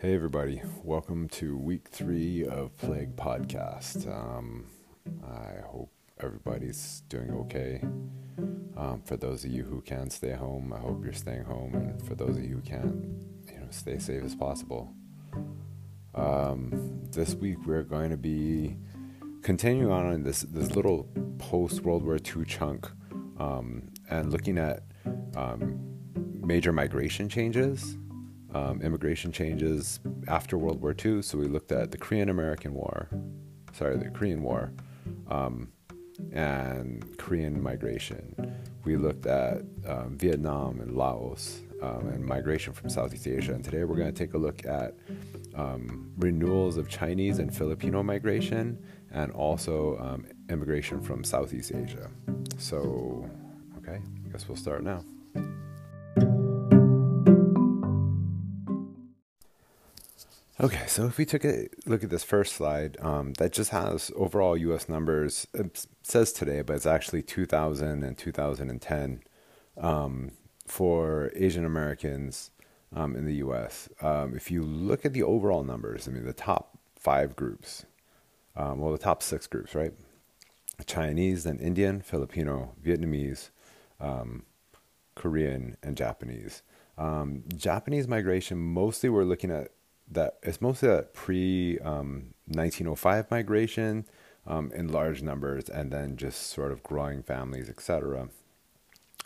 Hey, everybody. Welcome to week three of Plague Podcast. Um, I hope everybody's doing okay. Um, for those of you who can stay home, I hope you're staying home. And for those of you who can't, you know, stay safe as possible. Um, this week we're going to be continuing on this, this little post World War II chunk um, and looking at um, major migration changes um, immigration changes after World War II. So we looked at the Korean American War, sorry, the Korean War, um, and Korean migration. We looked at um, Vietnam and Laos um, and migration from Southeast Asia. And today we're going to take a look at um, renewals of Chinese and Filipino migration and also um, immigration from Southeast Asia. So, okay, I guess we'll start now. Okay, so if we took a look at this first slide, um, that just has overall U.S. numbers. It says today, but it's actually 2000 and 2010 um, for Asian Americans um, in the U.S. Um, if you look at the overall numbers, I mean, the top five groups, um, well, the top six groups, right? Chinese, then Indian, Filipino, Vietnamese, um, Korean, and Japanese. Japanese migration, mostly we're looking at that it's mostly that pre um, 1905 migration um, in large numbers and then just sort of growing families, etc.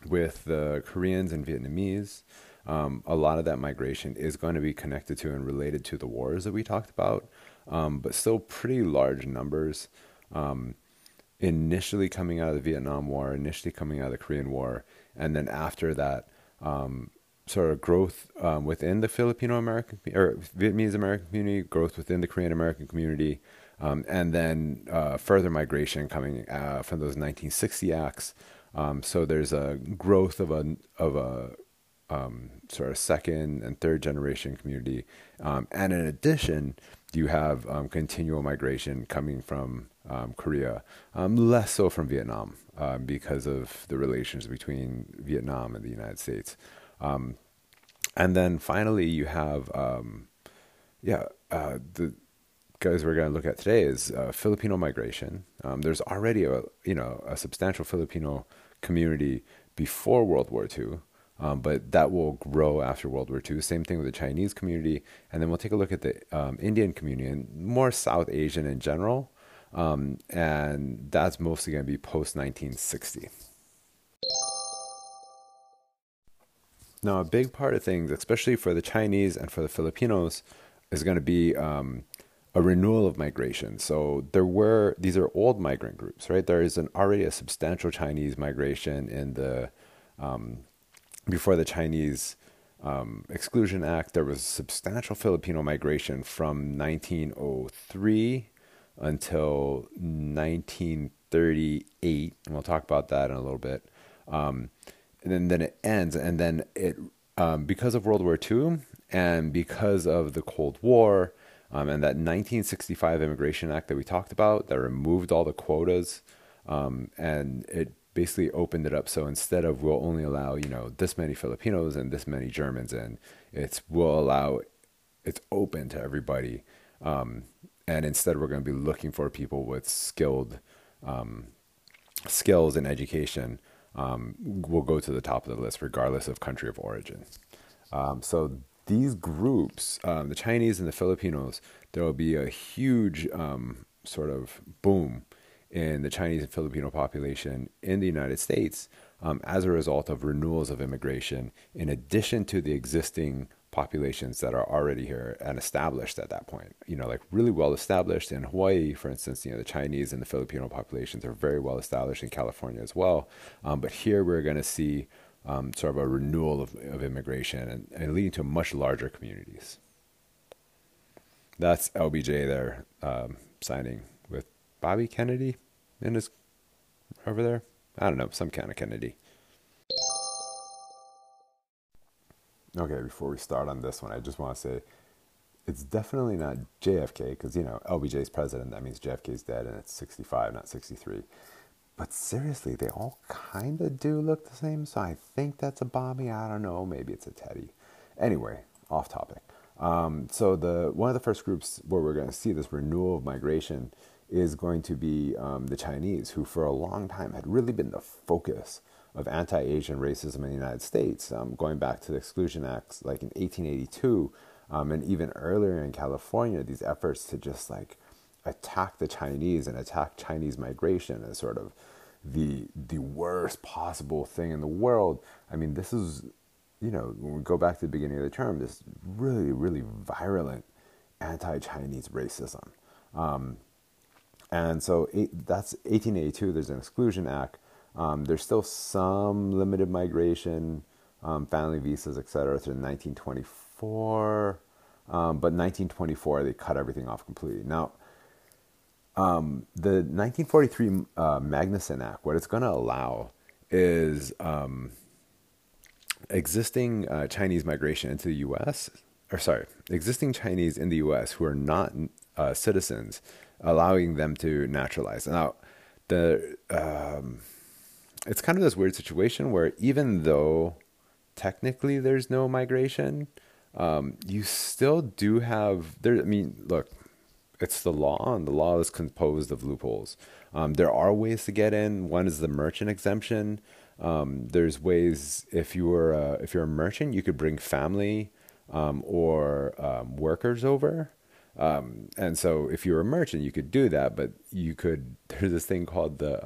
With the Koreans and Vietnamese, um, a lot of that migration is going to be connected to and related to the wars that we talked about, um, but still pretty large numbers. Um, initially coming out of the Vietnam War, initially coming out of the Korean War, and then after that, um, sort of growth um, within the Filipino American or Vietnamese American community, growth within the Korean American community, um, and then uh, further migration coming uh, from those 1960 acts. Um, so there's a growth of a of a um, sort of second and third generation community, um, and in addition, you have um, continual migration coming from Korea, less so from Vietnam because of the relations between Vietnam and the United States. Um, and then finally, you have, um, yeah, uh, the guys we're going to look at today is uh, Filipino migration. Um, there's already a you know a substantial Filipino community before World War II. Um, but that will grow after World War II. Same thing with the Chinese community, and then we'll take a look at the um, Indian community and more South Asian in general, um, and that's mostly going to be post 1960. Now, a big part of things, especially for the Chinese and for the Filipinos, is going to be um, a renewal of migration. So there were these are old migrant groups, right? There is an already a substantial Chinese migration in the um, before the Chinese um, Exclusion Act. There was substantial Filipino migration from 1903 until 1938, and we'll talk about that in a little bit. Um, and then, it ends, and then it um, because of World War II and because of the Cold War um, and that 1965 Immigration Act that we talked about that removed all the quotas um, and it basically opened it up. So instead of we'll only allow you know this many Filipinos and this many Germans in, it's we'll allow it's open to everybody. Um, and instead, we're going to be looking for people with skilled um, skills and education um, will go to the top of the list regardless of country of origin. Um, so these groups, um, the Chinese and the Filipinos, there will be a huge um, sort of boom in the Chinese and Filipino population in the United States um, as a result of renewals of immigration, in addition to the existing populations that are already here and established at that point. You know, like really well established in Hawaii, for instance. You know, the Chinese and the Filipino populations are very well established in California as well. Um, but here we're going to see um, sort of a renewal of, of immigration and, and, leading to much larger communities. That's LBJ there um, signing with Bobby Kennedy in his over there. I don't know, some kind of Kennedy. Okay, before we start on this one, I just want to say it's definitely not JFK because, you know, LBJ's president. That means JFK's dead and it's 65, not 63. But seriously, they all kind of do look the same. So I think that's a Bobby. I don't know. Maybe it's a Teddy. Anyway, off topic. Um, so the one of the first groups where we're going to see this renewal of migration is going to be um, the Chinese, who for a long time had really been the focus of anti-Asian racism in the United States, um, going back to the Exclusion Acts, like in 1882, um, and even earlier in California, these efforts to just like attack the Chinese and attack Chinese migration as sort of the the worst possible thing in the world. I mean, this is, you know, when we go back to the beginning of the term, this really, really virulent anti-Chinese racism. Um, and so eight, that's 1882. There's an Exclusion Act. Um, there's still some limited migration, um, family visas, etc. through 1924. Um, but 1924, they cut everything off completely. Now, um, the 1943 uh, Magnuson Act, what it's going to allow is um, existing uh, Chinese migration into the U.S., or sorry, existing Chinese in the U.S. who are not uh, citizens allowing them to naturalize. Now, the um, it's kind of this weird situation where even though technically there's no migration, um, you still do have there. I mean, look, it's the law, and the law is composed of loopholes. Um, there are ways to get in. One is the merchant exemption. Um, there's ways if you were a, if you're a merchant, you could bring family um, or um, workers over. Um, and so if you're a merchant, you could do that, but you could, there's this thing called the,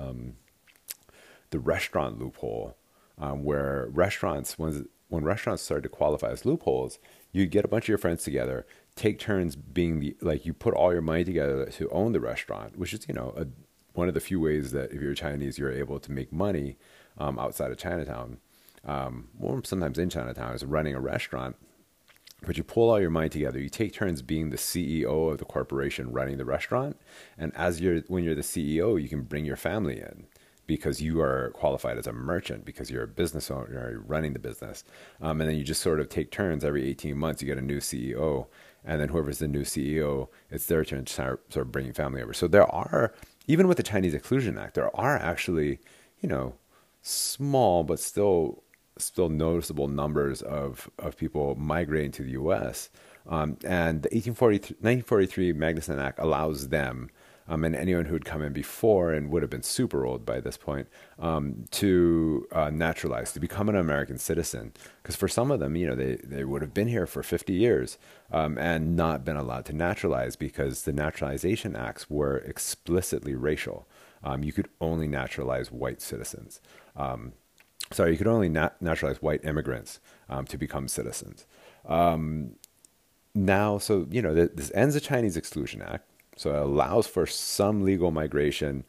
the restaurant loophole, um, where restaurants, when, when restaurants started to qualify as loopholes, you get a bunch of your friends together, take turns being the, like you put all your money together to own the restaurant, which is, you know, a, one of the few ways that if you're Chinese, you're able to make money um, outside of Chinatown. Um, or sometimes in Chinatown is running a restaurant but you pull all your money together. You take turns being the CEO of the corporation running the restaurant, and as you're when you're the CEO, you can bring your family in because you are qualified as a merchant because you're a business owner you're running the business, um, and then you just sort of take turns every 18 months. You get a new CEO, and then whoever's the new CEO, it's their turn to start sort of bringing family over. So there are even with the Chinese Exclusion Act, there are actually you know small but still still noticeable numbers of, of people migrating to the U.S. Um, and the 1943 Magnuson Act allows them um, and anyone who had come in before and would have been super old by this point um, to uh, naturalize, to become an American citizen. Because for some of them, you know, they, they would have been here for 50 years um, and not been allowed to naturalize because the naturalization acts were explicitly racial. Um, you could only naturalize white citizens. Um, sorry, you could only nat- naturalize white immigrants um, to become citizens. Now, so you know, this ends the Chinese Exclusion Act, so it allows for some legal migration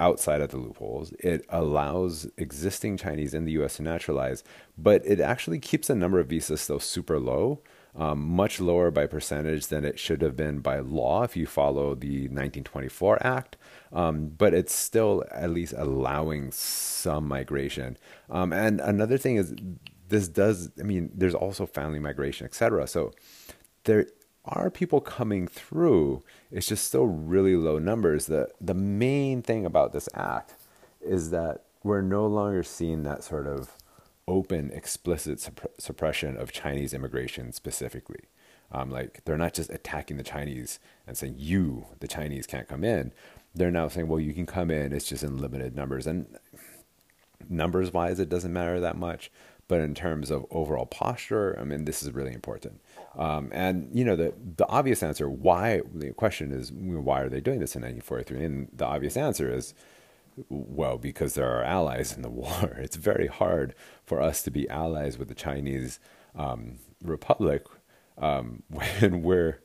outside of the loopholes. It allows existing Chinese in the U.S. to naturalize, but it actually keeps the number of visas still super low um, much lower by percentage than it should have been by law if you follow the 1924 Act. Um, but it's still at least allowing some migration. Um, and another thing is, this does, I mean, there's also family migration, etc. So there are people coming through. It's just still really low numbers. The, the main thing about this act is that we're no longer seeing that sort of open, explicit supp- suppression of Chinese immigration specifically. Um, like they're not just attacking the Chinese and saying you, the Chinese, can't come in. They're now saying, well, you can come in. It's just in limited numbers, and numbers wise, it doesn't matter that much. But in terms of overall posture, I mean, this is really important. Um, and you know, the the obvious answer why the question is why are they doing this in 1943? And the obvious answer is well, because there are allies in the war. It's very hard for us to be allies with the Chinese um, Republic um, when we're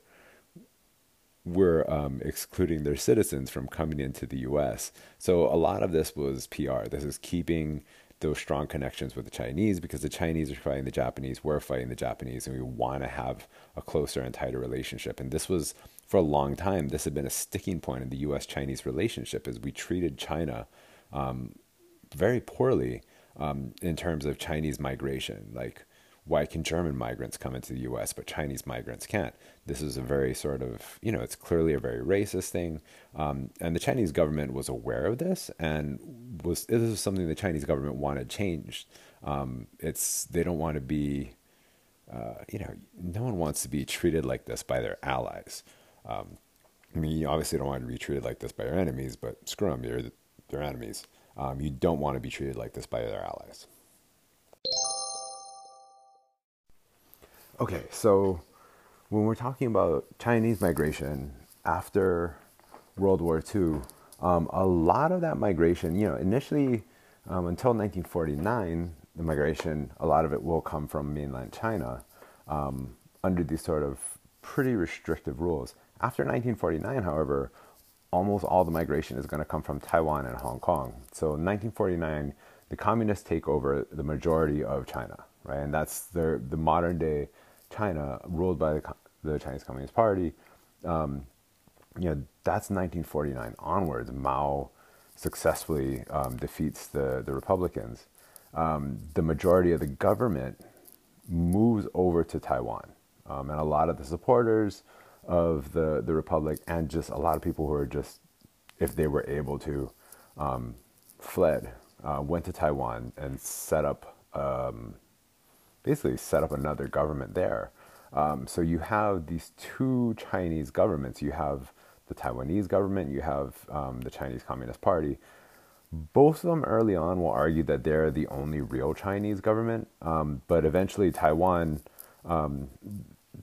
we're um, excluding their citizens from coming into the U.S. So a lot of this was PR. This is keeping those strong connections with the Chinese because the Chinese are fighting the Japanese, we're fighting the Japanese, and we want to have a closer and tighter relationship. And this was for a long time, this had been a sticking point in the U.S. Chinese relationship as we treated China um, very poorly um, in terms of Chinese migration. Like, why can German migrants come into the U.S. but Chinese migrants can't? This is a very sort of, you know, it's clearly a very racist thing. Um, and the Chinese government was aware of this and was this is something the Chinese government wanted changed. Um, it's they don't want to be uh, you know, no one wants to be treated like this by their allies. Um, I mean, you obviously don't want to be treated like this by your enemies, but screw them, you're their enemies. Um, you don't want to be treated like this by their allies. Okay, so when we're talking about Chinese migration after World War II, um, a lot of that migration, you know, initially um, until 1949, the migration, a lot of it will come from mainland China um, under these sort of pretty restrictive rules. After 1949, however, almost all the migration is going to come from Taiwan and Hong Kong. So in 1949, the communists take over the majority of China, right? And that's the, the modern day China ruled by the, the Chinese Communist Party. Um, you know, that's 1949 onwards. Mao successfully um, defeats the, the Republicans. Um, the majority of the government moves over to Taiwan. Um, and a lot of the supporters of the, the Republic and just a lot of people who are just, if they were able to, um, fled, uh, went to Taiwan and set up, um, basically set up another government there. Um, so you have these two Chinese governments. You have the Taiwanese government, you have um, the Chinese Communist Party. Both of them early on will argue that they're the only real Chinese government, um, but eventually Taiwan, um,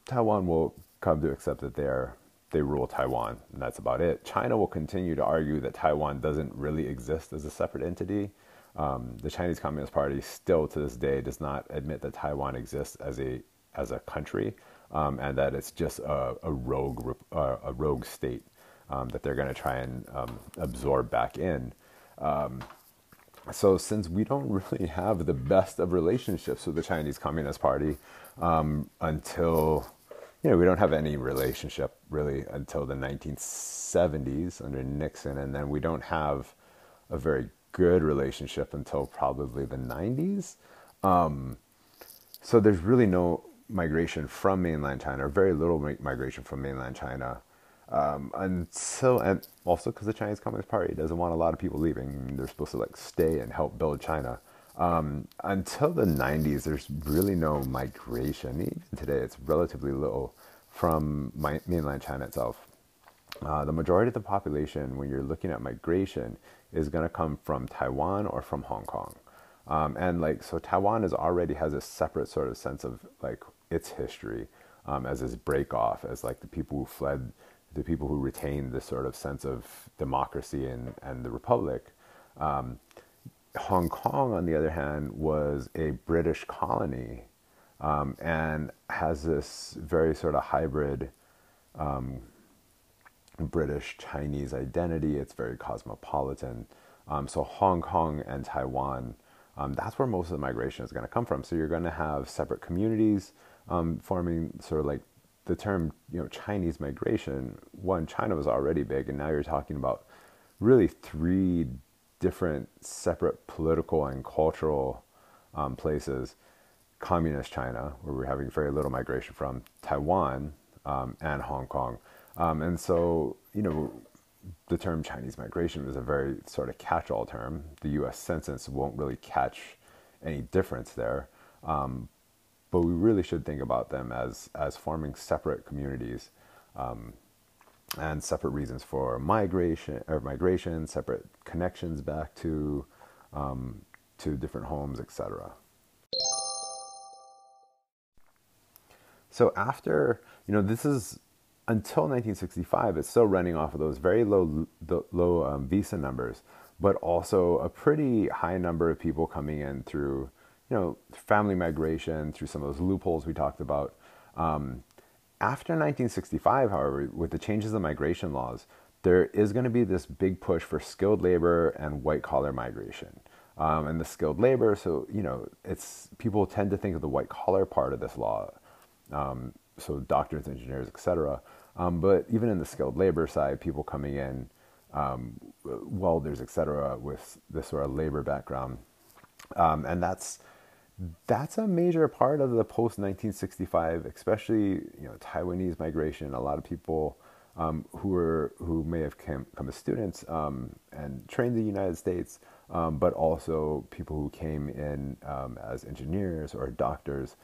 Taiwan will come to accept that they're they rule Taiwan, and that's about it. China will continue to argue that Taiwan doesn't really exist as a separate entity. Um, the Chinese Communist Party still to this day does not admit that Taiwan exists as a as a country, um, and that it's just a, a rogue uh, a rogue state um, that they're going to try and um, absorb back in. Um, so, since we don't really have the best of relationships with the Chinese Communist Party um, until you know, we don't have any relationship really until the 1970s under Nixon, and then we don't have a very good relationship until probably the 90s. Um, so there's really no migration from mainland China, or very little migration from mainland China, um, until and also because the Chinese Communist Party doesn't want a lot of people leaving. They're supposed to like stay and help build China. Um, until the 90s, there's really no migration. Even today, it's relatively low from mainland China itself. Uh, the majority of the population, when you're looking at migration, is going to come from Taiwan or from Hong Kong. Um, and like, so Taiwan is already has a separate sort of sense of like its history um, as this break off, as like the people who fled, the people who retained this sort of sense of democracy and, and the republic. Um, Hong Kong, on the other hand, was a British colony um, and has this very sort of hybrid um, British Chinese identity. It's very cosmopolitan. Um, so Hong Kong and Taiwan, um, that's where most of the migration is going to come from. So you're going to have separate communities um, forming sort of like the term, you know, Chinese migration. One, China was already big, and now you're talking about really three different separate political and cultural um, places communist China, where we're having very little migration from, Taiwan, um, and Hong Kong. Um, and so, you know, the term Chinese migration is a very sort of catch all term. The US Census won't really catch any difference there. Um, but we really should think about them as, as forming separate communities um, and separate reasons for migration or migration, separate connections back to um, to different homes, etc. So after, you know, this is until 1965, it's still running off of those very low, low um, visa numbers, but also a pretty high number of people coming in through, you know, family migration, through some of those loopholes we talked about. Um, after 1965, however, with the changes in migration laws, there is going to be this big push for skilled labor and white collar migration. Um, and the skilled labor, so, you know, it's people tend to think of the white collar part of this law um, so doctors, engineers, etc. Um, but even in the skilled labor side, people coming in, um, welders, etc., with this sort of labor background, um, and that's that's a major part of the post 1965, especially you know Taiwanese migration. A lot of people um, who were who may have come, come as students um, and trained in the United States, um, but also people who came in as engineers or doctors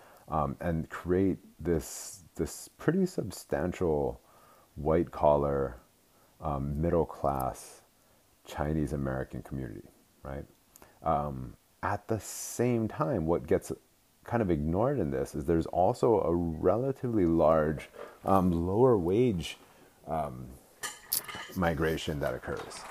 and create this this pretty substantial white collar, um, middle class Chinese American community, right? Um, at the same time, what gets kind of ignored in this is there's also a relatively large um, lower wage um, migration that occurs.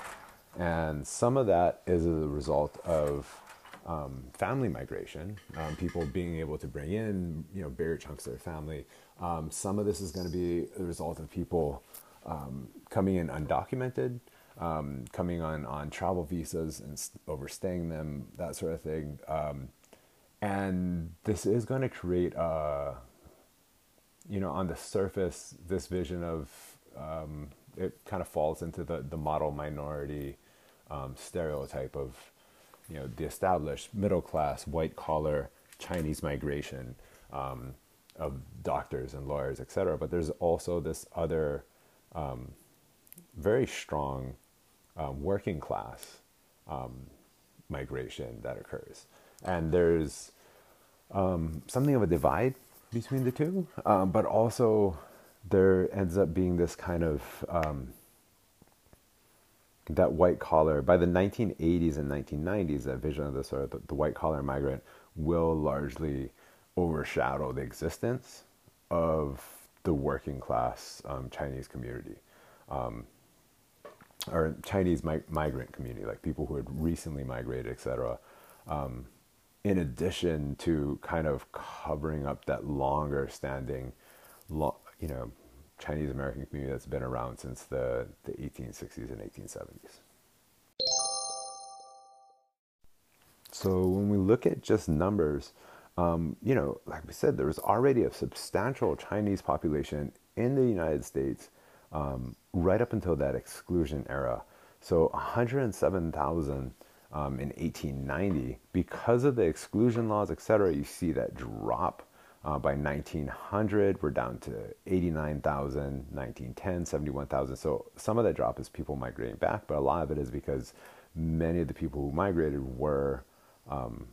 And some of that is a result of um, family migration, um, people being able to bring in you know bigger chunks of their family. Um, some of this is going to be the result of people um, coming in undocumented, um, coming on on travel visas and overstaying them, that sort of thing. Um, and this is going to create a, you know, on the surface, this vision of it kind of falls into the the model minority stereotype of you know the established middle class white collar Chinese migration um, of doctors and lawyers, etc. But there's also this other um, very strong um, working class um, migration that occurs, and there's um, something of a divide between the two, um, but also there ends up being this kind of that white collar by the 1980s and 1990s that vision of the sort of the, the white collar migrant will largely overshadow the existence of the working class um, Chinese community um, or Chinese mi- migrant community, like people who had recently migrated, etc. Um, in addition to kind of covering up that longer standing, lo- you know, Chinese American community that's been around since the, the 1860s and 1870s. So when we look at just numbers, um, you know, like we said, there was already a substantial Chinese population in the United States um, right up until that exclusion era. So 107,000 um, in 1890, because of the exclusion laws, etc., you see that drop uh, by 1900, we're down to 89,000, 1910, 71,000. So some of that drop is people migrating back, but a lot of it is because many of the people who migrated were um,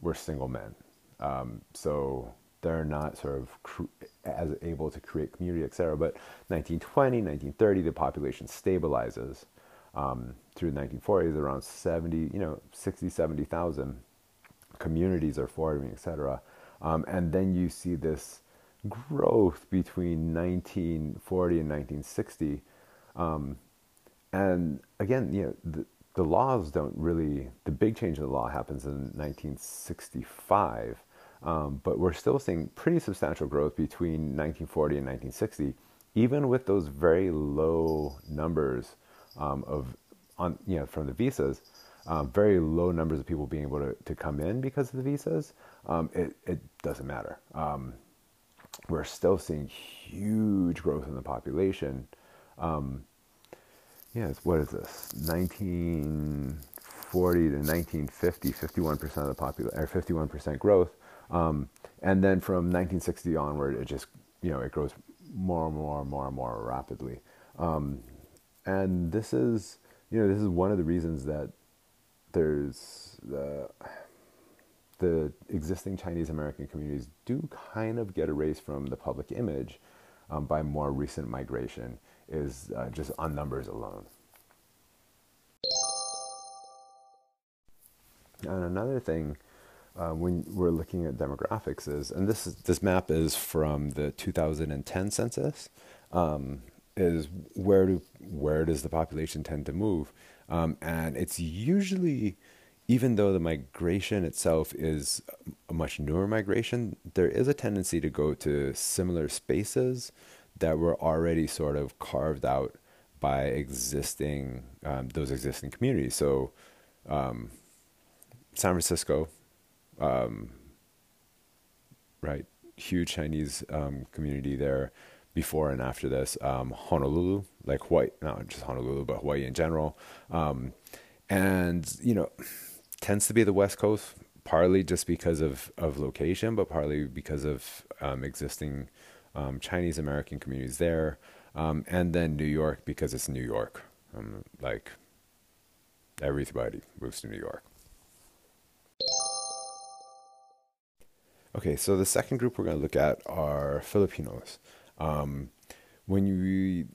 were single men. Um, so they're not sort of cr- as able to create community, etc. But 1920, 1930, the population stabilizes. Um, through the 1940s, around 70, you know, 60, 70,000 communities are forming, etc. Um, and then you see this growth between 1940 and 1960. Um, and again, you know, the, the laws don't really, the big change in the law happens in 1965. Um, but we're still seeing pretty substantial growth between 1940 and 1960, even with those very low numbers um, of, on, you know, from the visas um, very low numbers of people being able to, to come in because of the visas, um, it, it doesn't matter. Um, we're still seeing huge growth in the population. Um, yeah, what is this? 1940 to 1950, 51% of the population, or 51% growth. Um, and then from 1960 onward, it just, you know, it grows more and more and more and more rapidly. Um, and this is, you know, this is one of the reasons that there's the the existing Chinese American communities do kind of get erased from the public image um, by more recent migration, is uh, just on numbers alone. And another thing, uh, when we're looking at demographics, is and this is, this map is from the 2010 census. Um, is where do where does the population tend to move? Um, and it's usually, even though the migration itself is a much newer migration, there is a tendency to go to similar spaces that were already sort of carved out by existing um, those existing communities. So, um, San Francisco, um, right, huge Chinese um, community there before and after this. Um, Honolulu, like Hawaii, not just Honolulu, but Hawaii in general. Um, and, you know, tends to be the West Coast, partly just because of, of location, but partly because of um, existing um, Chinese American communities there. Um, and then New York because it's New York. Um, like, everybody moves to New York. Okay, so the second group we're going to look at are Filipinos. Um, when you,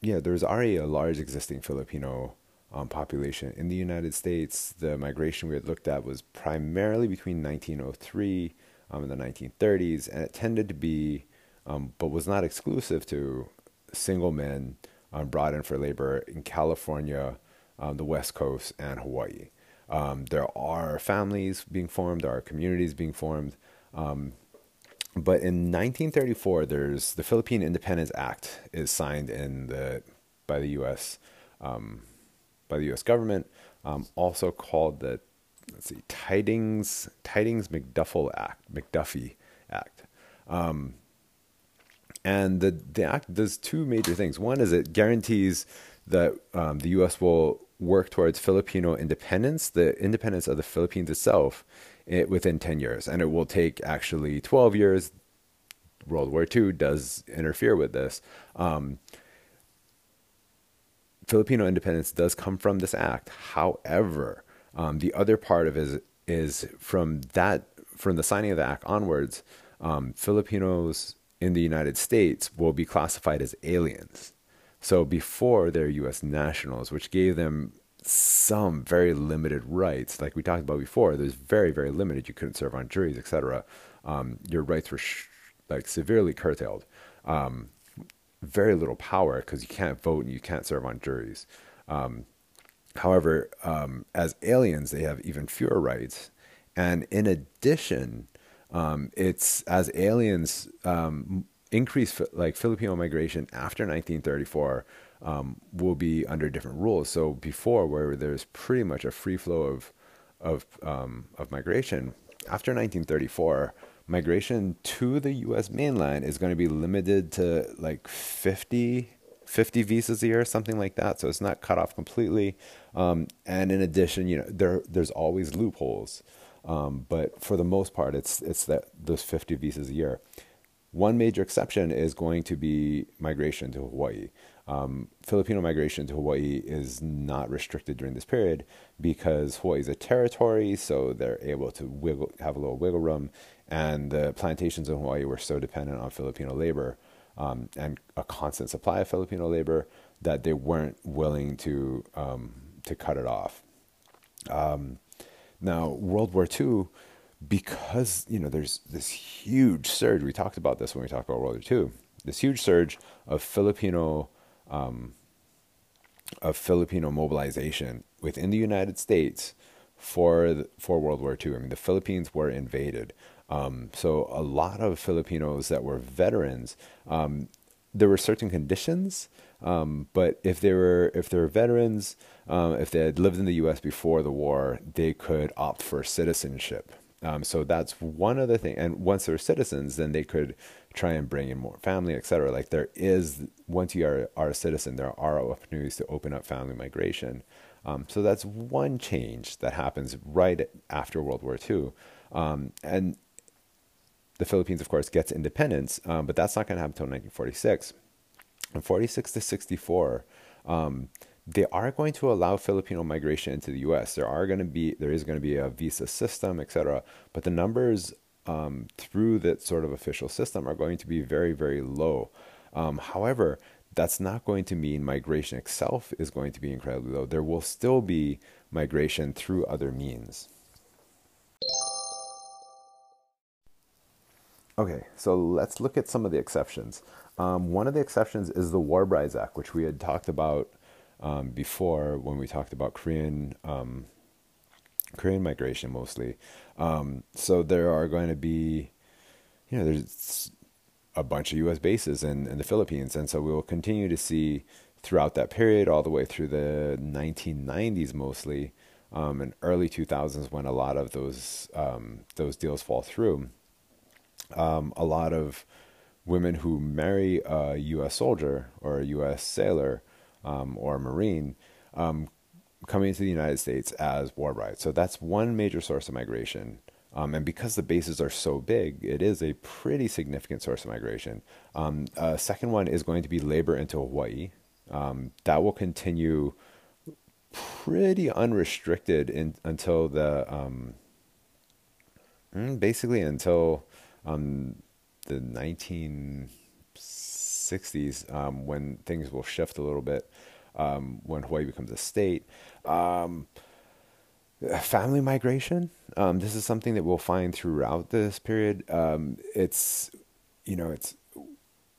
yeah, there's already a large existing Filipino um, population in the United States. The migration we had looked at was primarily between 1903 um, and the 1930s, and it tended to be, um, but was not exclusive to single men um, brought in for labor in California, um, the West Coast, and Hawaii. Um, there are families being formed, there are communities being formed. But in 1934, there's the Philippine Independence Act is signed in the by the U.S. Um, by the U.S. government, um, also called the let's see Tydings Tydings McDuffie Act McDuffie Act. Um, and the the act does two major things. One is it guarantees that um, the U.S. will work towards Filipino independence, the independence of the Philippines itself, it, within 10 years. And it will take actually 12 years. World War II does interfere with this. Um, Filipino independence does come from this act. However, um, the other part of it is, is from that, from the signing of the act onwards, um, Filipinos in the United States will be classified as aliens. So before they're U.S. nationals, which gave them some very limited rights, like we talked about before, there's very very limited. You couldn't serve on juries, etc. Um, your rights were sh- like severely curtailed. Um, very little power because you can't vote and you can't serve on juries. Um, however, um, as aliens, they have even fewer rights, and in addition, um, it's as aliens um, increased like Filipino migration after 1934 um, will be under different rules. So before, where there's pretty much a free flow of of um, of migration, after 1934, migration to the U.S. mainland is going to be limited to like 50 50 visas a year, something like that. So it's not cut off completely. Um, and in addition, you know, there there's always loopholes, um, but for the most part, it's it's that those 50 visas a year. One major exception is going to be migration to Hawaii. Um, Filipino migration to Hawaii is not restricted during this period because Hawaii is a territory, so they're able to wiggle, have a little wiggle room. And the plantations in Hawaii were so dependent on Filipino labor um, and a constant supply of Filipino labor that they weren't willing to um, to cut it off. Um, now, World War II because you know there's this huge surge. We talked about this when we talked about World War II. This huge surge of Filipino um, of Filipino mobilization within the United States for the, for World War II. I mean, the Philippines were invaded, um, so a lot of Filipinos that were veterans. Um, there were certain conditions, um, but if they were if they were veterans, um, if they had lived in the U.S. before the war, they could opt for citizenship. Um, so that's one other thing. And once they're citizens, then they could try and bring in more family, etc. Like there is, once you are, are a citizen, there are opportunities to open up family migration. Um, so that's one change that happens right after World War II. Um, and the Philippines, of course, gets independence, um, but that's not going to happen until 1946. From 46 to 64, um, they are going to allow Filipino migration into the U.S. There are going to be there is going to be a visa system, etc. But the numbers um, through that sort of official system are going to be very very low. Um, however, that's not going to mean migration itself is going to be incredibly low. There will still be migration through other means. Okay, so let's look at some of the exceptions. Um, one of the exceptions is the War Brides Act, which we had talked about um, before when we talked about Korean um, Korean migration mostly. Um, so there are going to be, you know, there's a bunch of U.S. bases in, in the Philippines, and so we will continue to see throughout that period, all the way through the 1990s mostly, um, and early 2000s when a lot of those um, those deals fall through. Um, a lot of women who marry a U.S. soldier or a U.S. sailor um, or a Marine um, coming into the United States as war brides. So that's one major source of migration. Um, and because the bases are so big, it is a pretty significant source of migration. Um, a second one is going to be labor into Hawaii. Um, that will continue pretty unrestricted in, until the um, mm, basically until um, the 1960s um, when things will shift a little bit um, when Hawaii becomes a state. Um, family migration. Um, this is something that we'll find throughout this period. Um, it's, you know, it's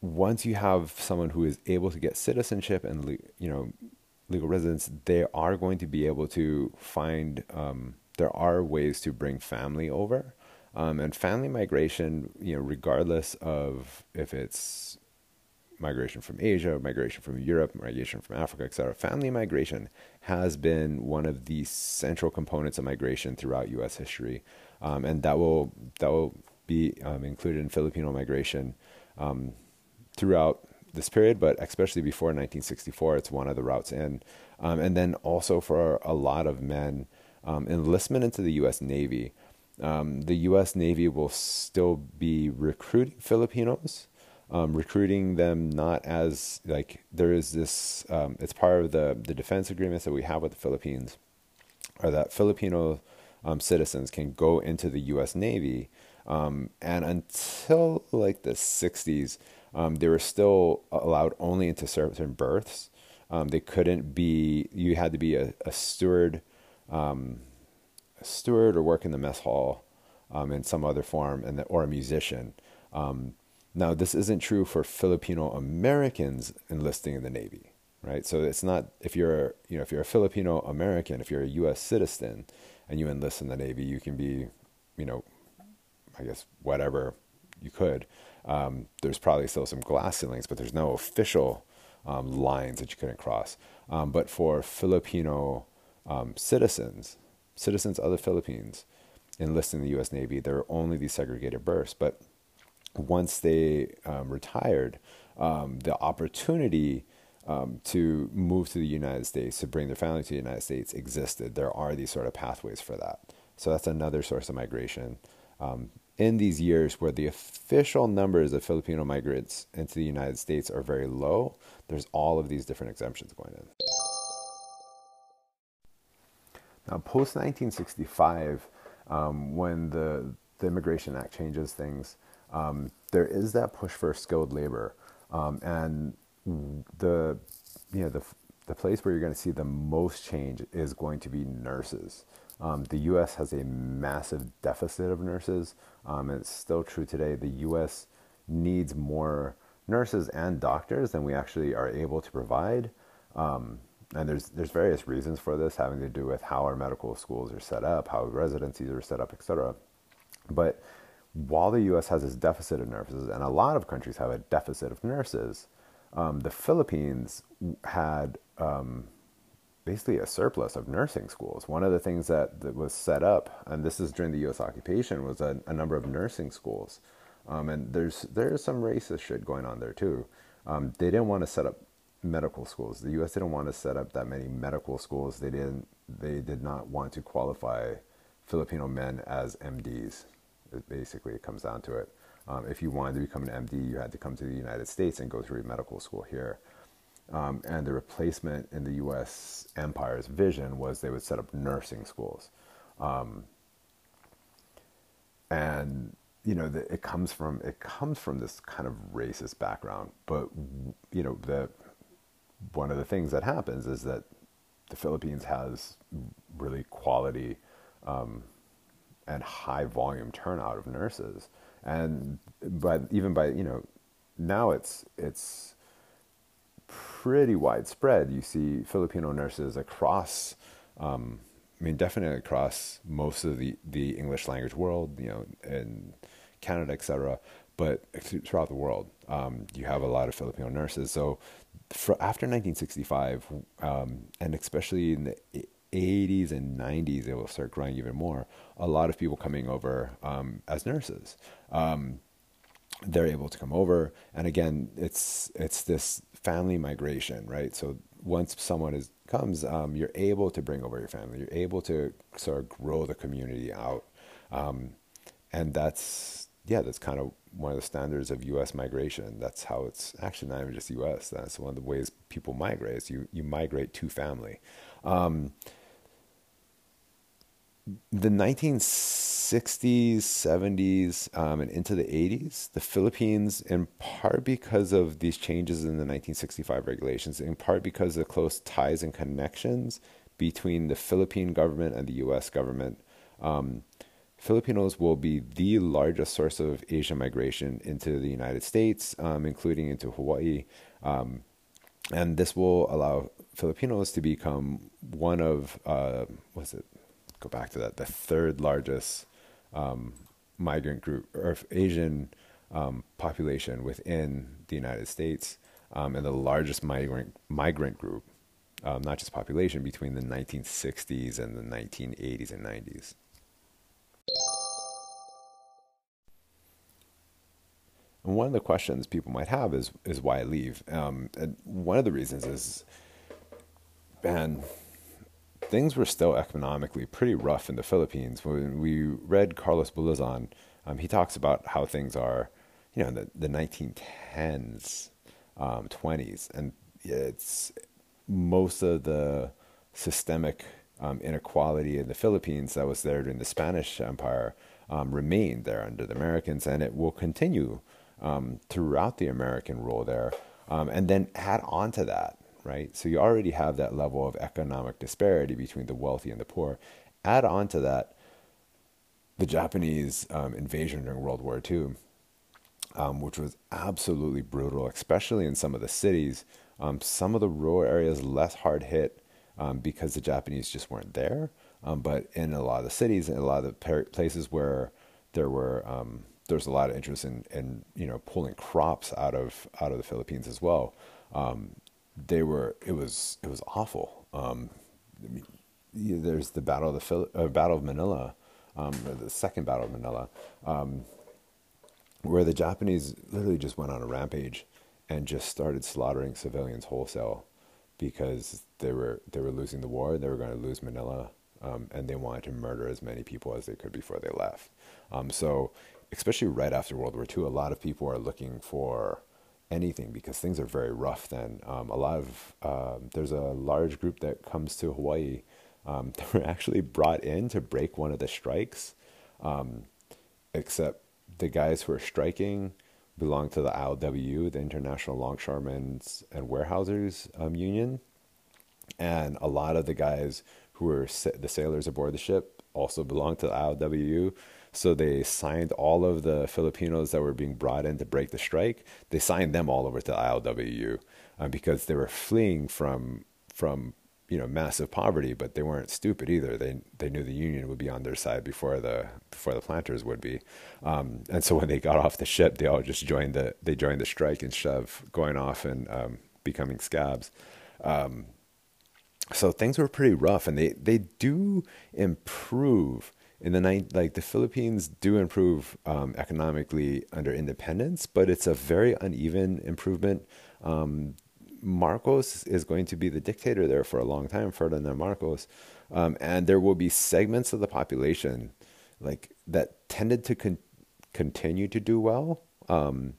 once you have someone who is able to get citizenship and you know legal residence, they are going to be able to find. There are ways to bring family over, um, and family migration. You know, regardless of if it's migration from Asia, migration from Europe, migration from Africa, etc. Family migration has been one of the central components of migration throughout U.S. history, um, and that will that will be um, included in Filipino migration um, throughout this period, but especially before 1964, it's one of the routes in. Um, and then also for a lot of men, um, enlistment into the U.S. Navy. Um, the U.S. Navy will still be recruiting Filipinos, um, recruiting them not as like there is this. Um, it's part of the the defense agreements that we have with the Philippines, are that Filipino um, citizens can go into the U.S. Navy, and until like the 60s um, they were still allowed only into certain berths. Um, they couldn't be. You had to be a, a steward, um, a steward, or work in the mess hall um, in some other form, and the, or a musician. Um, now, this isn't true for Filipino Americans enlisting in the Navy, right? So it's not if you're you know if you're a Filipino American, if you're a U.S. citizen, and you enlist in the Navy, you can be, you know, I guess whatever you could. Um, there's probably still some glass ceilings, but there's no official um, lines that you couldn't cross. Um, but for Filipino um, citizens, citizens of the Philippines enlisting in the U.S. Navy, there are only these segregated berths. But once they um, retired, um, the opportunity to move to the United States, to bring their family to the United States, existed. There are these sort of pathways for that. So that's another source of migration. Um, in these years where the official numbers of Filipino migrants into the United States are very low, there's all of these different exemptions going in. Now, post 1965, um, when the, the Immigration Act changes things, um, there is that push for skilled labor. Um, and the, you know, the, the place where you're going to see the most change is going to be nurses. Um, the U.S. has a massive deficit of nurses. Um, it's still true today. The U.S. needs more nurses and doctors than we actually are able to provide. And there's there's various reasons for this, having to do with how our medical schools are set up, how residencies are set up, etc. But while the U.S. has this deficit of nurses, and a lot of countries have a deficit of nurses, um, the Philippines had um, basically a surplus of nursing schools. One of the things that, that was set up, and this is during the U.S. occupation, was a, a number of nursing schools. Um, and there's there's some racist shit going on there too. Um, they didn't want to set up medical schools. The U.S. didn't want to set up that many medical schools. They didn't. They did not want to qualify Filipino men as MDs. Basically, it comes down to it. Um, if you wanted to become an MD, you had to come to the United States and go through medical school here. Um, and the replacement in the U.S. empire's vision was they would set up nursing schools, um, and you know the, it comes from it comes from this kind of racist background. But you know the one of the things that happens is that the Philippines has really quality um, and high volume turnout of nurses, and but even by you know now it's it's pretty widespread. You see Filipino nurses across, um, I mean, definitely across most of the, the English language world, you know, in Canada, etc. But throughout the world, um, you have a lot of Filipino nurses. So after 1965, um, and especially in the 80s and 90s, it will start growing even more. A lot of people coming over um, as nurses. Um, they're able to come over, and again, it's it's this family migration, right? So once someone is comes, um, you're able to bring over your family. You're able to sort of grow the community out, um, and that's yeah, that's kind of one of the standards of U.S. migration. That's how it's actually not even just U.S. That's one of the ways people migrate. Is you you migrate to family. Um, the 1960s, 70s, um, and into the 80s, the Philippines, in part because of these changes in the 1965 regulations, in part because of the close ties and connections between the Philippine government and the U.S. government, um, Filipinos will be the largest source of Asian migration into the United States, um, including into Hawaii. Um, and this will allow Filipinos to become one of, uh, what's it? Go back to that, the third largest um, migrant group or Asian um, population within the United States, um, and the largest migrant migrant group, um, not just population, between the 1960s and the 1980s and 90s. And one of the questions people might have is is why I leave? Um, and one of the reasons is, man, things were still economically pretty rough in the Philippines. When we read Carlos Bulosan, um, he talks about how things are, you know, in the, the 1910s, um, 20s, and it's most of the systemic um, inequality in the Philippines that was there during the Spanish Empire um, remained there under the Americans, and it will continue um, throughout the American rule there, um, and then add on to that, right? So you already have that level of economic disparity between the wealthy and the poor. Add on to that the Japanese um, invasion during World War II, um, which was absolutely brutal, especially in some of the cities. Um, some of the rural areas less hard hit um, because the Japanese just weren't there. but in a lot of the cities and a lot of the places where there were there's a lot of interest in, in you know pulling crops out of out of the Philippines as well. Um, they were it was it was awful. Um, there's the battle of the Phil, uh, battle of Manila, um, the second battle of Manila, um, where the Japanese literally just went on a rampage and just started slaughtering civilians wholesale because they were they were losing the war. They were going to lose Manila, um, and they wanted to murder as many people as they could before they left. Um, so especially right after World War II, a lot of people are looking for anything because things are very rough then. Um, a lot of, uh, there's a large group that comes to Hawaii um, that were actually brought in to break one of the strikes, um, except the guys who are striking belong to the ILWU, the International Longshoremen's and Warehousers um, Union. And a lot of the guys who were sa- the sailors aboard the ship also belong to the ILWU. So they signed all of the Filipinos that were being brought in to break the strike. They signed them all over to ILWU uh, because they were fleeing from from you know massive poverty, but they weren't stupid either. They they knew the union would be on their side before the before the planters would be. Um, and so when they got off the ship, they all just joined the they joined the strike instead of going off and um, becoming scabs. Um, so things were pretty rough, and they they do improve in the like the Philippines do improve um, economically under independence, but it's a very uneven improvement. Um, Marcos is going to be the dictator there for a long time, Ferdinand Marcos, um, and there will be segments of the population like that tended to con- continue to do well. Um,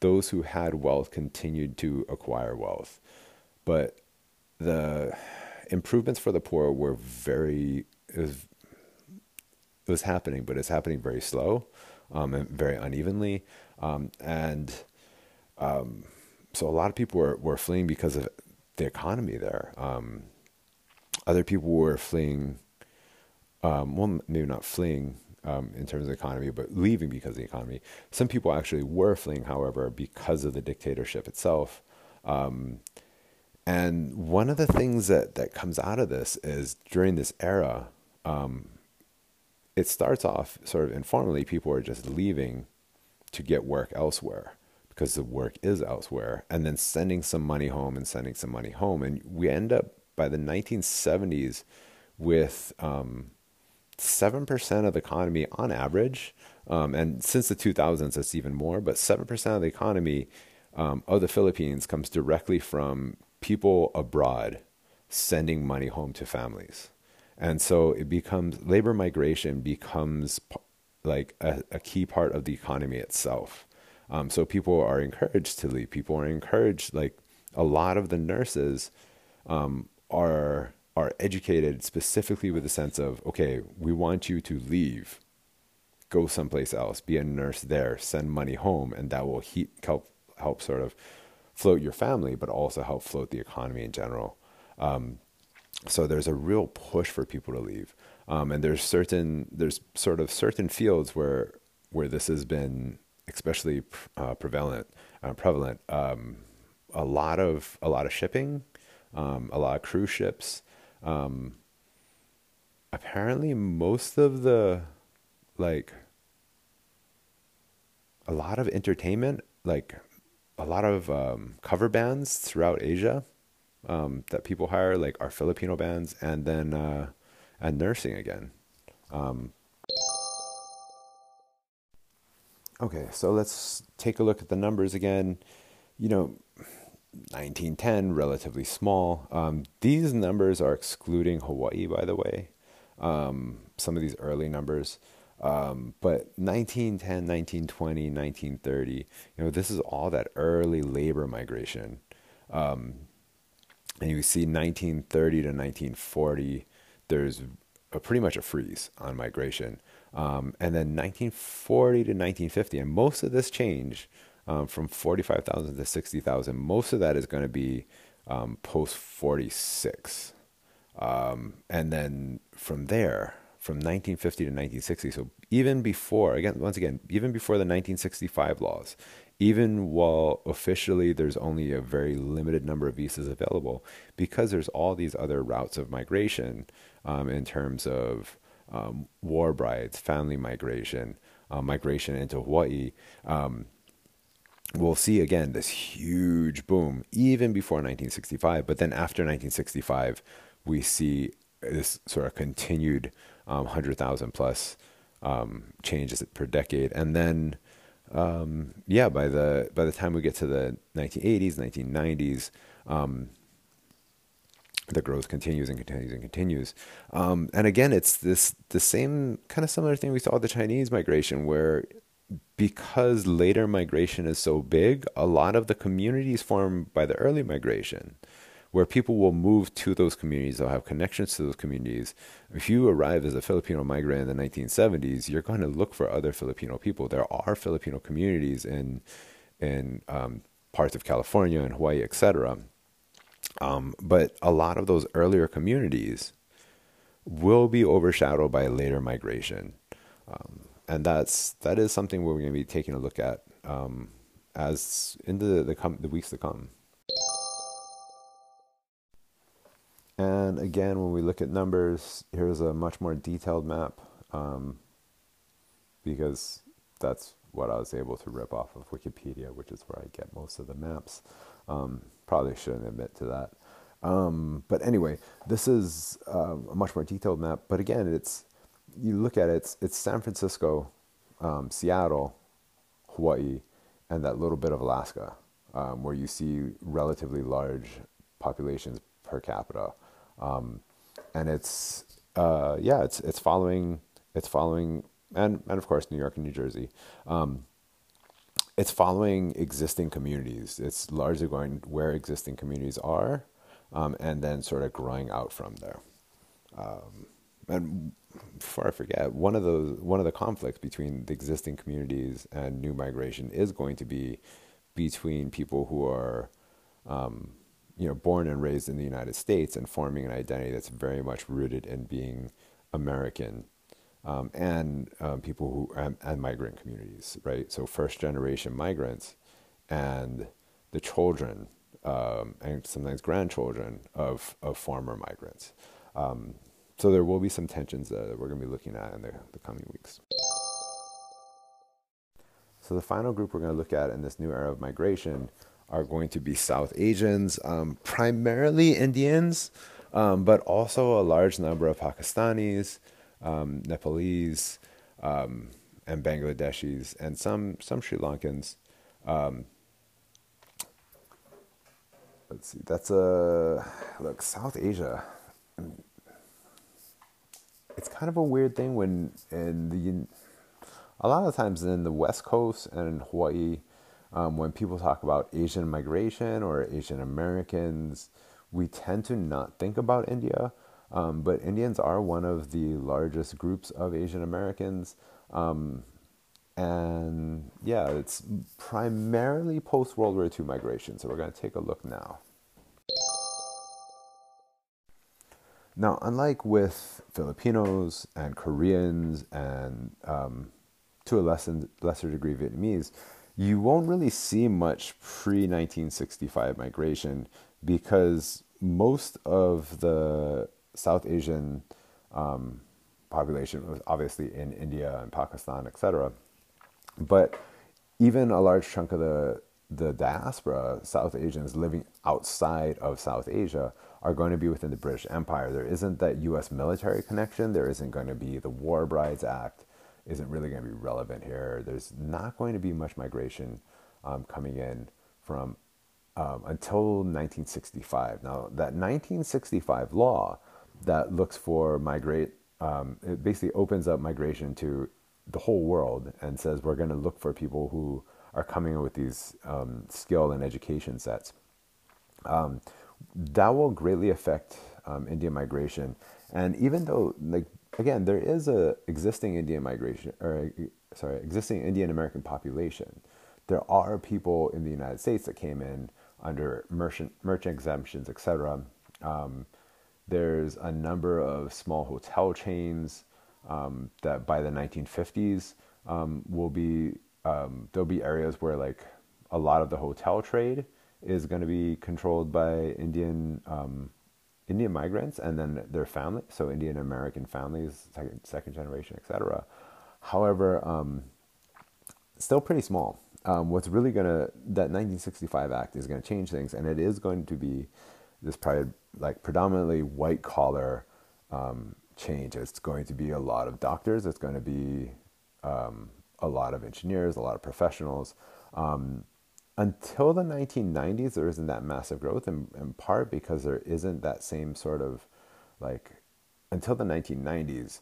those who had wealth continued to acquire wealth, but the improvements for the poor were very it was happening, but it's happening very slow um, and very unevenly. Um, and um, so a lot of people were, were fleeing because of the economy there. Um, other people were fleeing, um, well, maybe not fleeing um, in terms of the economy, but leaving because of the economy. Some people actually were fleeing, however, because of the dictatorship itself. and one of the things that, that comes out of this is during this era, um, it starts off sort of informally. People are just leaving to get work elsewhere because the work is elsewhere, and then sending some money home and sending some money home. And we end up by the 1970s with um, 7% of the economy on average. Um, and since the 2000s, it's even more, but 7% of the economy um, of the Philippines comes directly from people abroad sending money home to families. And so it becomes labor migration becomes like a, a key part of the economy itself. Um, so people are encouraged to leave. People are encouraged, like a lot of the nurses um, are are educated specifically with the sense of, okay, we want you to leave, go someplace else, be a nurse there, send money home, and that will he- help help sort of float your family, but also help float the economy in general. Um, so there's a real push for people to leave, um, and there's certain there's sort of certain fields where where this has been especially uh, prevalent uh, prevalent. Um, a lot of a lot of shipping, um, a lot of cruise ships. Um, apparently, most of the like a lot of entertainment, like a lot of um, cover bands throughout Asia um, that people hire, like are Filipino bands, and then uh, and nursing again. Um, okay, so let's take a look at the numbers again. You know, 1910, relatively small. Um, these numbers are excluding Hawaii, by the way. Um, some of these early numbers. Um, but 1910, 1920, 1930, you know, this is all that early labor migration. And you see 1930 to 1940, there's a, pretty much a freeze on migration. Um, and then 1940 to 1950, and most of this change um, from 45,000 to 60,000, most of that is going to be um, post 46. Um, and then from there, from 1950 to 1960, so even before, again, once again, even before the 1965 laws, even while officially there's only a very limited number of visas available, because there's all these other routes of migration um, in terms of um, war brides, family migration, uh, migration into Hawaii. Um, we'll see again this huge boom even before 1965, but then after 1965, we see this sort of continued um, 100,000 plus um, changes per decade, and then um, yeah, by the by the time we get to the 1980s, 1990s, um, the growth continues and continues and continues. Um, and again, it's this the same kind of similar thing we saw with the Chinese migration, where because later migration is so big, a lot of the communities formed by the early migration, where people will move to those communities, they'll have connections to those communities. If you arrive as a Filipino migrant in the 1970s, you're going to look for other Filipino people. There are Filipino communities in in um, parts of California and Hawaii, etc. Um, but a lot of those earlier communities will be overshadowed by later migration. Um, and that's that is something we're going to be taking a look at um, as in the the, com- the weeks to come. And again, when we look at numbers, here's a much more detailed map um, because that's what I was able to rip off of Wikipedia, which is where I get most of the maps. Um, probably shouldn't admit to that. Um, but anyway, this is um, a much more detailed map. But again, it's you look at it, it's, it's San Francisco, um, Seattle, Hawaii, and that little bit of Alaska, um, where you see relatively large populations per capita. Um, and it's uh, yeah, it's it's following it's following and and of course New York and New Jersey. Um, it's following existing communities. It's largely going where existing communities are, um, and then sort of growing out from there. Um, and before I forget, one of those one of the conflicts between the existing communities and new migration is going to be between people who are, um, you know, born and raised in the United States and forming an identity that's very much rooted in being American, um, and um, people who and, and migrant communities, right? So first generation migrants and the children um, and sometimes grandchildren of of former migrants. Um, so there will be some tensions that we're going to be looking at in the, the coming weeks. So the final group we're going to look at in this new era of migration are going to be South Asians, um, primarily Indians, um, but also a large number of Pakistanis, um, Nepalese, um, and Bangladeshis, and some some Sri Lankans. Um, let's see, that's a look South Asia it's kind of a weird thing when in the a lot of times in the West Coast and in Hawaii, um, when people talk about Asian migration or Asian Americans, we tend to not think about India. Um, but Indians are one of the largest groups of Asian Americans. Um, and yeah, it's primarily post World War II migration. So we're going to take a look now. Now, unlike with Filipinos and Koreans and um, to a lesser, lesser degree Vietnamese, you won't really see much pre 1965 migration because most of the South Asian um, population was obviously in India and Pakistan, etc. But even a large chunk of the the diaspora, South Asians living outside of South Asia, are going to be within the British Empire. There isn't that U.S. military connection. There isn't going to be the War Brides Act. Isn't really going to be relevant here. There's not going to be much migration um, coming in from um, until 1965. Now, that 1965 law that looks for migrate, um, it basically opens up migration to the whole world and says we're going to look for people who are coming with these um, skill and education sets. Um, that will greatly affect um, Indian migration. And even though, like, again, there is a existing Indian migration, or sorry, existing Indian American population, there are people in the United States that came in under merchant merchant exemptions, etc. Um, there's a number of small hotel chains um, that by the 1950s um, will be um, there'll be areas where like a lot of the hotel trade is going to be controlled by Indian um, Indian migrants and then their family, so Indian American families, second, second generation, etc. However, um, still pretty small. Um, what's really going to that 1965 Act is going to change things, and it is going to be this probably like predominantly white collar um, change. It's going to be a lot of doctors. It's going to be um, a lot of engineers, a lot of professionals. Um, until the 1990s, there isn't that massive growth, in, in part because there isn't that same sort of like until the 1990s,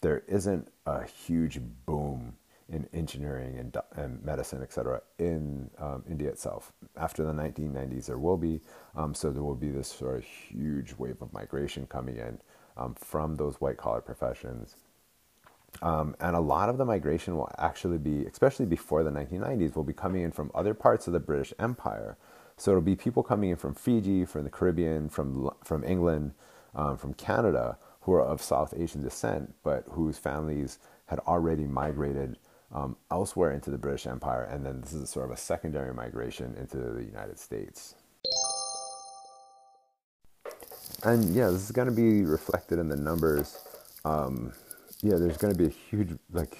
there isn't a huge boom in engineering and, and medicine, et cetera, in um, India itself. After the 1990s, there will be, um, so there will be this sort of huge wave of migration coming in um, from those white collar professions. Um, and a lot of the migration will actually be, especially before the 1990s, will be coming in from other parts of the British Empire. So it'll be people coming in from Fiji, from the Caribbean, from from England, um, from Canada, who are of South Asian descent, but whose families had already migrated um, elsewhere into the British Empire, and then this is sort of a secondary migration into the United States. And yeah, this is going to be reflected in the numbers. Um, yeah, there's going to be a huge like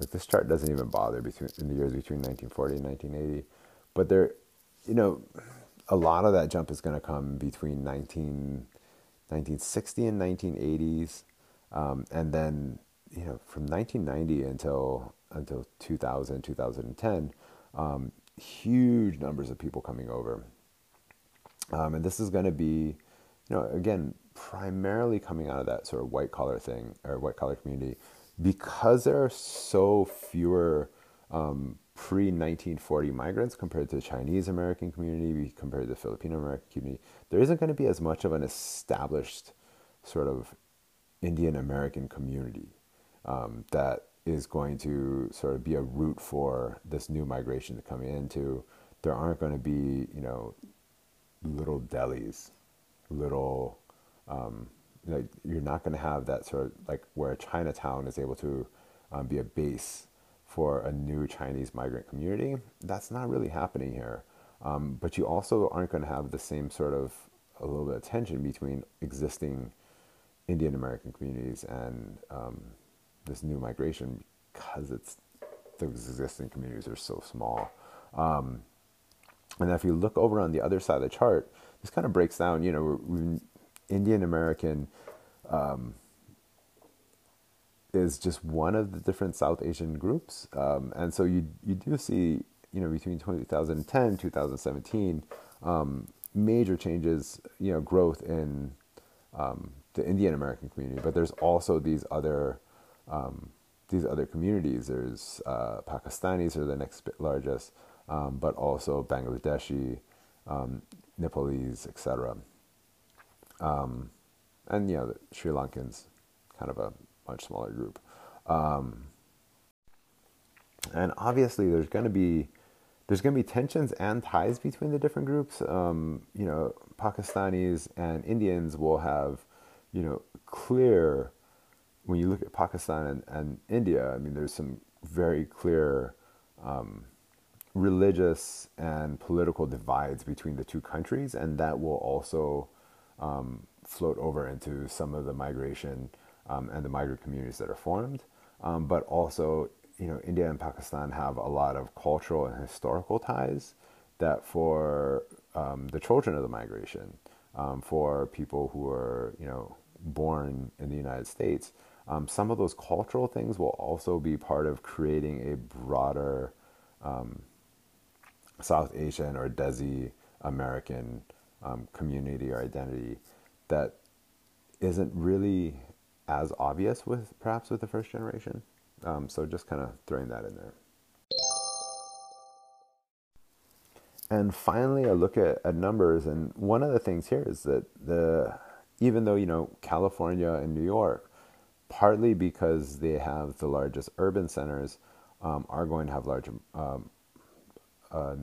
like this chart doesn't even bother between in the years between 1940 and 1980, but there, you know, a lot of that jump is going to come between 19, 1960 and 1980s, um, and then you know from 1990 until until 2000 2010, um, huge numbers of people coming over, um, and this is going to be, you know, again primarily coming out of that sort of white collar thing or white collar community because there are so fewer um, pre 1940 migrants compared to the Chinese American community, compared to the Filipino American community, there isn't going to be as much of an established sort of Indian American community um, that is going to sort of be a route for this new migration to come into. There aren't going to be, you know, little delis, little um, like you're not going to have that sort of like where Chinatown is able to um, be a base for a new Chinese migrant community. That's not really happening here. Um, but you also aren't going to have the same sort of a little bit of tension between existing Indian American communities and um, this new migration because it's those existing communities are so small. Um, and if you look over on the other side of the chart, this kind of breaks down. You know, Indian American um, is just one of the different South Asian groups, um, and so you you do see you know between 2010 2017 um, major changes you know growth in um, the Indian American community, but there's also these other um, these other communities. There's uh, Pakistanis are the next largest, um, but also Bangladeshi, Nepalese, etc. Um, and you know, the Sri Lankans, kind of a much smaller group. Um, and obviously, there's going to be there's going to be tensions and ties between the different groups. Um, you know, Pakistanis and Indians will have, you know, clear. When you look at Pakistan and, and India, I mean, there's some very clear um, religious and political divides between the two countries, and that will also um, float over into some of the migration um, and the migrant communities that are formed. Um, but also, you know, India and Pakistan have a lot of cultural and historical ties that for um, the children of the migration, um, for people who are, you know, born in the United States, um, some of those cultural things will also be part of creating a broader um, South Asian or Desi American um, community or identity that isn't really as obvious with perhaps with the first generation. Um, so just kind of throwing that in there. And finally, I look at, at numbers, and one of the things here is that the even though you know California and New York, partly because they have the largest urban centers, um, are going to have large um, uh,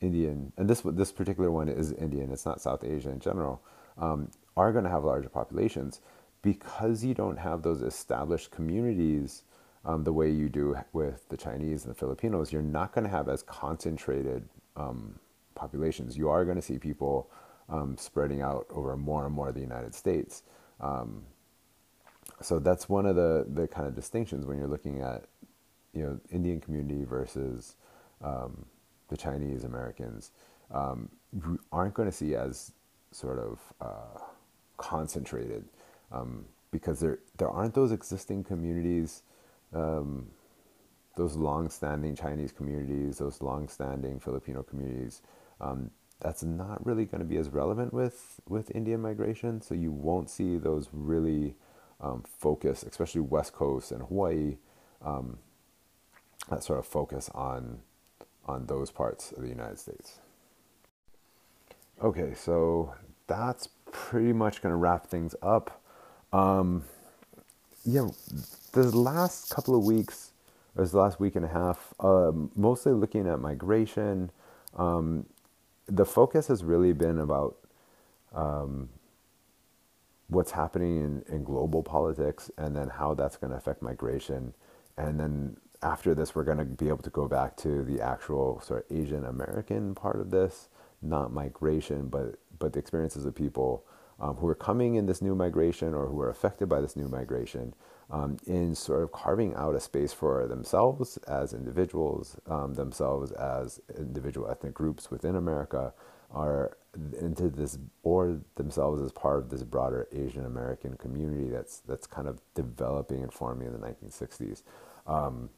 Indian, and this this particular one is Indian. It's not South Asia in general. Um, are going to have larger populations because you don't have those established communities um, the way you do with the Chinese and the Filipinos. You're not going to have as concentrated um, populations. You are going to see people um, spreading out over more and more of the United States. Um, so that's one of the the kind of distinctions when you're looking at you know Indian community versus um, the Chinese Americans. Um, aren't going to see as sort of uh, concentrated um, because there there aren't those existing communities, um, those long-standing Chinese communities, those long-standing Filipino communities. Um, that's not really going to be as relevant with with Indian migration. So you won't see those really um, focus, especially West Coast and Hawaii, um, that sort of focus on on those parts of the United States. Okay, so that's pretty much going to wrap things up. Um, yeah, the last couple of weeks, or this last week and a half, uh, mostly looking at migration. Um, the focus has really been about um, what's happening in, in global politics and then how that's going to affect migration. And then after this, we're going to be able to go back to the actual sort of Asian American part of this, not migration, but but the experiences of people um, who are coming in this new migration or who are affected by this new migration, um, in sort of carving out a space for themselves as individuals, um, themselves as individual ethnic groups within America, are into this or themselves as part of this broader Asian American community that's that's kind of developing and forming in the 1960s. Um,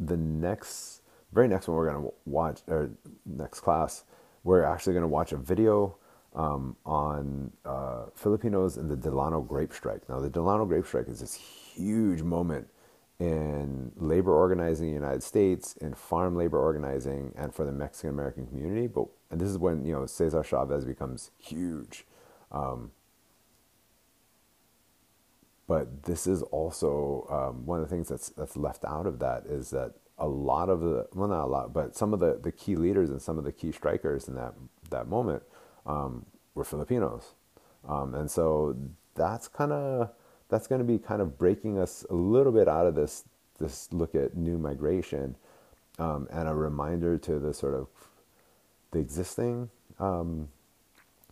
the next, very next one we're going to watch, or next class, we're actually going to watch a video um, on uh, Filipinos and the Delano grape strike. Now, the Delano grape strike is this huge moment in labor organizing in the United States, in farm labor organizing, and for the Mexican American community. But and this is when you know Cesar Chavez becomes huge. Um, but this is also um, one of the things that's that's left out of that is that a lot of the well not a lot but some of the, the key leaders and some of the key strikers in that that moment um, were Filipinos, um, and so that's kind of that's going to be kind of breaking us a little bit out of this this look at new migration um, and a reminder to the sort of the existing um,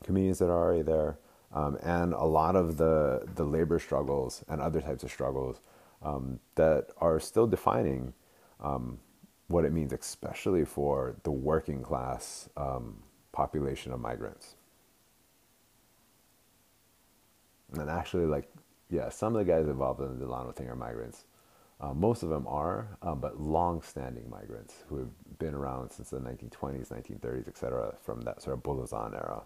communities that are already there um, and a lot of the the labor struggles and other types of struggles um, that are still defining um, what it means, especially for the working class um, population of migrants. And actually, like, yeah, some of the guys involved in the Delano thing are migrants. Uh, most of them are, um, but long-standing migrants who have been around since the 1920s, 1930s, etc., from that sort of Bulosan era.